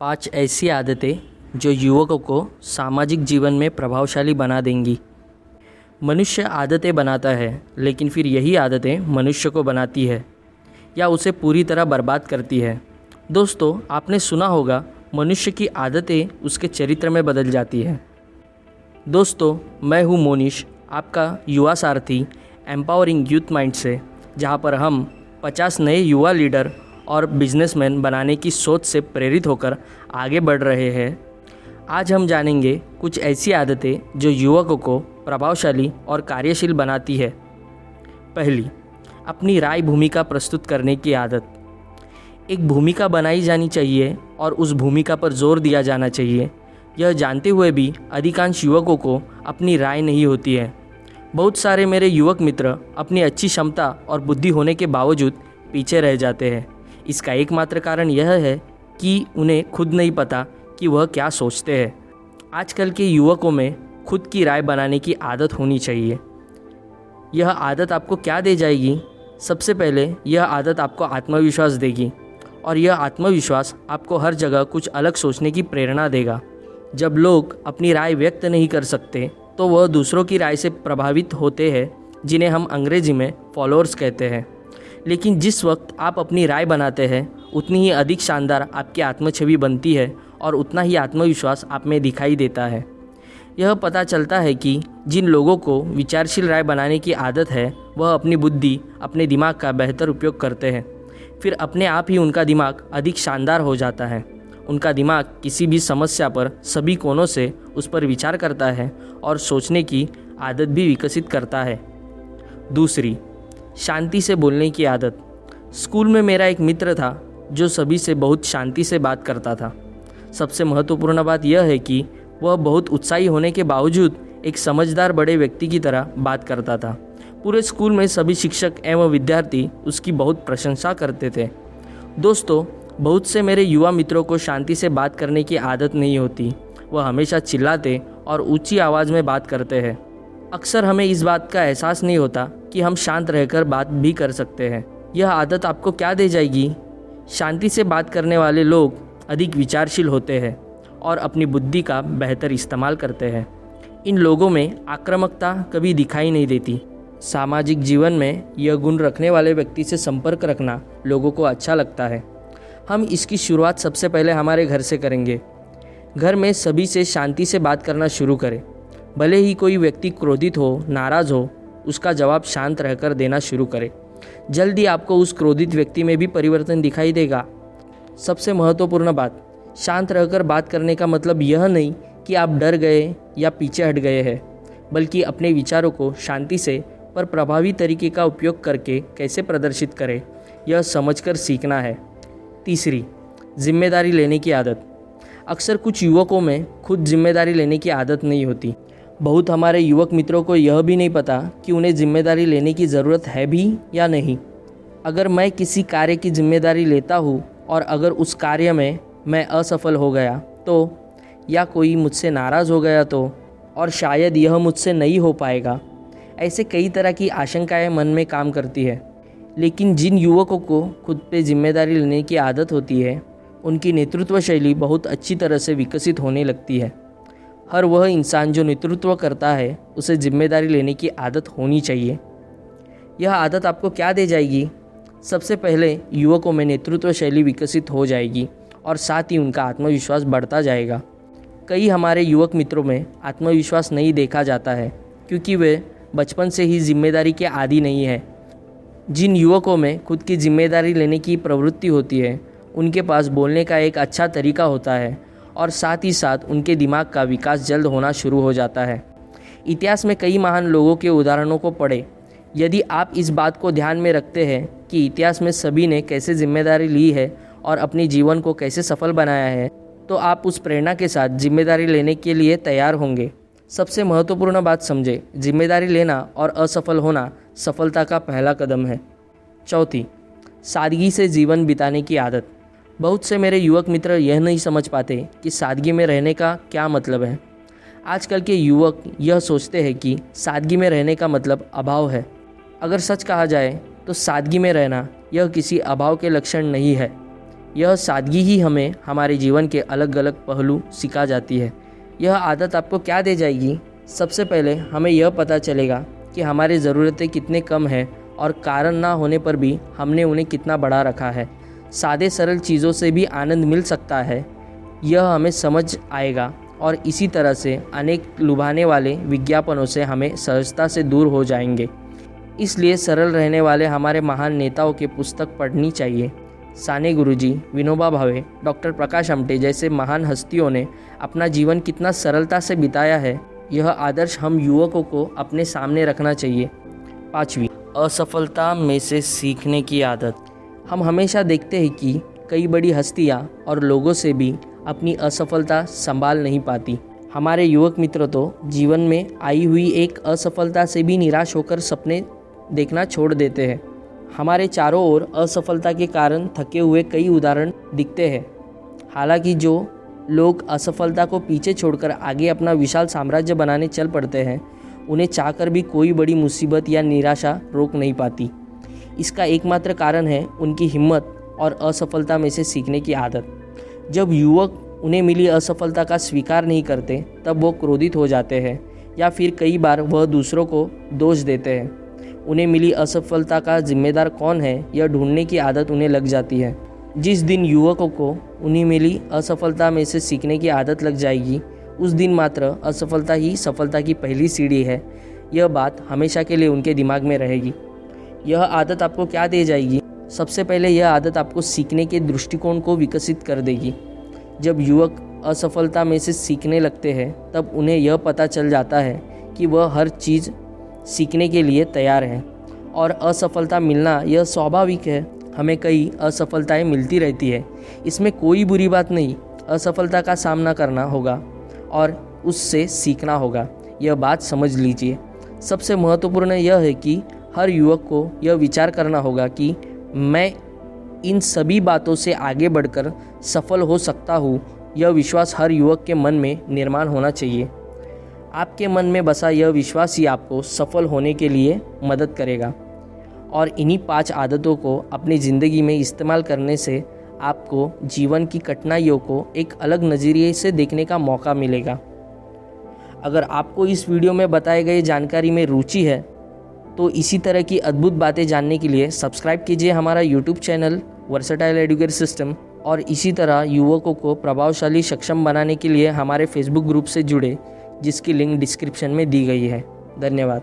पाँच ऐसी आदतें जो युवकों को सामाजिक जीवन में प्रभावशाली बना देंगी। मनुष्य आदतें बनाता है, लेकिन फिर यही आदतें मनुष्य को बनाती है, या उसे पूरी तरह बर्बाद करती है। दोस्तों, आपने सुना होगा, मनुष्य की आदतें उसके चरित्र में बदल जाती है। दोस्तों, मैं हूँ मोनिश, आपका युवा सारथी एम्पावरिंग यूथ माइंड से जहाँ पर हम 50 नए युवा लीडर और बिजनेसमैन बनाने की सोच से प्रेरित होकर आगे बढ़ रहे हैं। आज हम जानेंगे कुछ ऐसी आदतें जो युवकों को प्रभावशाली और कार्यशील बनाती है। पहली, अपनी राय भूमिका प्रस्तुत करने की आदत। एक भूमिका बनाई जानी चाहिए और उस भूमिका पर ज़ोर दिया जाना चाहिए। यह जानते हुए भी अधिकांश युवकों को अपनी राय नहीं होती है। बहुत सारे मेरे युवक मित्र अपनी अच्छी क्षमता और बुद्धि होने के बावजूद पीछे रह जाते हैं। इसका एकमात्र कारण यह है कि उन्हें खुद नहीं पता कि वह क्या सोचते हैं। आजकल के युवकों में खुद की राय बनाने की आदत होनी चाहिए। यह आदत आपको क्या दे जाएगी? सबसे पहले यह आदत आपको आत्मविश्वास देगी और यह आत्मविश्वास आपको हर जगह कुछ अलग सोचने की प्रेरणा देगा। जब लोग अपनी राय व्यक्त नहीं कर सकते तो वह दूसरों की राय से प्रभावित होते हैं, जिन्हें हम अंग्रेज़ी में फॉलोअर्स कहते हैं। लेकिन जिस वक्त आप अपनी राय बनाते हैं, उतनी ही अधिक शानदार आपकी आत्म छवि बनती है और उतना ही आत्मविश्वास आप में दिखाई देता है। यह पता चलता है कि जिन लोगों को विचारशील राय बनाने की आदत है, वह अपनी बुद्धि, अपने दिमाग का बेहतर उपयोग करते हैं। फिर अपने आप ही उनका दिमाग अधिक शानदार हो जाता है। उनका दिमाग किसी भी समस्या पर सभी कोनों से उस पर विचार करता है और सोचने की आदत भी विकसित करता है। दूसरी शांति से बोलने की आदत। स्कूल में मेरा एक मित्र था, जो सभी से बहुत शांति से बात करता था। सबसे महत्वपूर्ण बात यह है कि वह बहुत उत्साही होने के बावजूद एक समझदार बड़े व्यक्ति की तरह बात करता था। पूरे स्कूल में सभी शिक्षक एवं विद्यार्थी उसकी बहुत प्रशंसा करते थे। दोस्तों, बहुत से मेरे युवा मित्रों को शांति से बात करने की आदत नहीं होती। वह हमेशा चिल्लाते और ऊँची आवाज़ में बात करते हैं। अक्सर हमें इस बात का एहसास नहीं होता कि हम शांत रहकर बात भी कर सकते हैं। यह आदत आपको क्या दे जाएगी? शांति से बात करने वाले लोग अधिक विचारशील होते हैं और अपनी बुद्धि का बेहतर इस्तेमाल करते हैं। इन लोगों में आक्रामकता कभी दिखाई नहीं देती। सामाजिक जीवन में यह गुण रखने वाले व्यक्ति से संपर्क रखना लोगों को अच्छा लगता है। हम इसकी शुरुआत सबसे पहले हमारे घर से करेंगे। घर में सभी से शांति से बात करना शुरू करें। भले ही कोई व्यक्ति क्रोधित हो, नाराज़ हो, उसका जवाब शांत रहकर देना शुरू करें। जल्दी आपको उस क्रोधित व्यक्ति में भी परिवर्तन दिखाई देगा। सबसे महत्वपूर्ण बात, शांत रहकर बात करने का मतलब यह नहीं कि आप डर गए या पीछे हट गए हैं, बल्कि अपने विचारों को शांति से पर प्रभावी तरीके का उपयोग करके कैसे प्रदर्शित करें, यह समझकर सीखना है। तीसरी, ज़िम्मेदारी लेने की आदत। अक्सर कुछ युवकों में खुद ज़िम्मेदारी लेने की आदत नहीं होती। बहुत हमारे युवक मित्रों को यह भी नहीं पता कि उन्हें ज़िम्मेदारी लेने की ज़रूरत है भी या नहीं। अगर मैं किसी कार्य की ज़िम्मेदारी लेता हूँ और अगर उस कार्य में मैं असफल हो गया तो या कोई मुझसे नाराज़ हो गया तो और शायद यह मुझसे नहीं हो पाएगा, ऐसे कई तरह की आशंकाएँ मन में काम करती है। लेकिन जिन युवकों को खुद पे ज़िम्मेदारी लेने की आदत होती है, उनकी नेतृत्व शैली बहुत अच्छी तरह से विकसित होने लगती है। हर वह इंसान जो नेतृत्व करता है, उसे ज़िम्मेदारी लेने की आदत होनी चाहिए। यह आदत आपको क्या दे जाएगी? सबसे पहले युवकों में नेतृत्व शैली विकसित हो जाएगी और साथ ही उनका आत्मविश्वास बढ़ता जाएगा। कई हमारे युवक मित्रों में आत्मविश्वास नहीं देखा जाता है, क्योंकि वे बचपन से ही ज़िम्मेदारी के आदि नहीं है। जिन युवकों में खुद की ज़िम्मेदारी लेने की प्रवृत्ति होती है, उनके पास बोलने का एक अच्छा तरीका होता है और साथ ही साथ उनके दिमाग का विकास जल्द होना शुरू हो जाता है। इतिहास में कई महान लोगों के उदाहरणों को पढ़े। यदि आप इस बात को ध्यान में रखते हैं कि इतिहास में सभी ने कैसे ज़िम्मेदारी ली है और अपने जीवन को कैसे सफल बनाया है तो आप उस प्रेरणा के साथ ज़िम्मेदारी लेने के लिए तैयार होंगे। सबसे महत्वपूर्ण बात समझे, ज़िम्मेदारी लेना और असफल होना सफलता का पहला कदम है। चौथी, सादगी से जीवन बिताने की आदत। बहुत से मेरे युवक मित्र यह नहीं समझ पाते कि सादगी में रहने का क्या मतलब है। आजकल के युवक यह सोचते हैं कि सादगी में रहने का मतलब अभाव है। अगर सच कहा जाए तो सादगी में रहना यह किसी अभाव के लक्षण नहीं है। यह सादगी ही हमें हमारे जीवन के अलग अलग पहलू सिखा जाती है। यह आदत आपको क्या दे जाएगी? सबसे पहले हमें यह पता चलेगा कि हमारी ज़रूरतें कितने कम हैं और कारण ना होने पर भी हमने उन्हें कितना बढ़ा रखा है। सादे सरल चीज़ों से भी आनंद मिल सकता है। यह हमें समझ आएगा और इसी तरह से अनेक लुभाने वाले विज्ञापनों से हमें सहजता से दूर हो जाएँगे। इसलिए सरल रहने वाले हमारे महान नेताओं की पुस्तक पढ़नी चाहिए। साने गुरुजी, विनोबा भावे, डॉक्टर प्रकाश आमटे जैसे महान हस्तियों ने अपना जीवन कितना सरलता से बिताया है, यह आदर्श हम युवकों को अपने सामने रखना चाहिए। पाँचवीं, असफलता में से सीखने की आदत। हम हमेशा देखते हैं कि कई बड़ी हस्तियाँ और लोगों से भी अपनी असफलता संभाल नहीं पाती। हमारे युवक मित्र तो जीवन में आई हुई एक असफलता से भी निराश होकर सपने देखना छोड़ देते हैं। हमारे चारों ओर असफलता के कारण थके हुए कई उदाहरण दिखते हैं। हालाँकि जो लोग असफलता को पीछे छोड़कर आगे अपना विशाल साम्राज्य बनाने चल पड़ते हैं, उन्हें चाहकर भी कोई बड़ी मुसीबत या निराशा रोक नहीं पाती। इसका एकमात्र कारण है उनकी हिम्मत और असफलता में से सीखने की आदत। जब युवक उन्हें मिली असफलता का स्वीकार नहीं करते, तब वो क्रोधित हो जाते हैं या फिर कई बार वह दूसरों को दोष देते हैं। उन्हें मिली असफलता का जिम्मेदार कौन है यह ढूँढने की आदत उन्हें लग जाती है। जिस दिन युवकों को उन्हें मिली असफलता में से सीखने की आदत लग जाएगी, उस दिन मात्र असफलता ही सफलता की पहली सीढ़ी है। यह बात हमेशा के लिए उनके दिमाग में रहेगी। यह आदत आपको क्या दे जाएगी? सबसे पहले यह आदत आपको सीखने के दृष्टिकोण को विकसित कर देगी। जब युवक असफलता में से सीखने लगते हैं, तब उन्हें यह पता चल जाता है कि वह हर चीज़ सीखने के लिए तैयार है। और असफलता मिलना यह स्वाभाविक है। हमें कई असफलताएँ मिलती रहती है। इसमें कोई बुरी बात नहीं, असफलता का सामना करना होगा और उससे सीखना होगा। यह बात समझ लीजिए। सबसे महत्वपूर्ण यह है कि हर युवक को यह विचार करना होगा कि मैं इन सभी बातों से आगे बढ़कर सफल हो सकता हूँ। यह विश्वास हर युवक के मन में निर्माण होना चाहिए। आपके मन में बसा यह विश्वास ही आपको सफल होने के लिए मदद करेगा। और इन्हीं पाँच आदतों को अपनी ज़िंदगी में इस्तेमाल करने से आपको जीवन की कठिनाइयों को एक अलग नज़रिए से देखने का मौका मिलेगा। अगर आपको इस वीडियो में बताए गए जानकारी में रुचि है तो इसी तरह की अद्भुत बातें जानने के लिए सब्सक्राइब कीजिए हमारा YouTube channel versatile educate system और इसी तरह युवकों को प्रभावशाली सक्षम बनाने के लिए हमारे फेसबुक ग्रुप से जुड़े, जिसकी लिंक डिस्क्रिप्शन में दी गई है। धन्यवाद।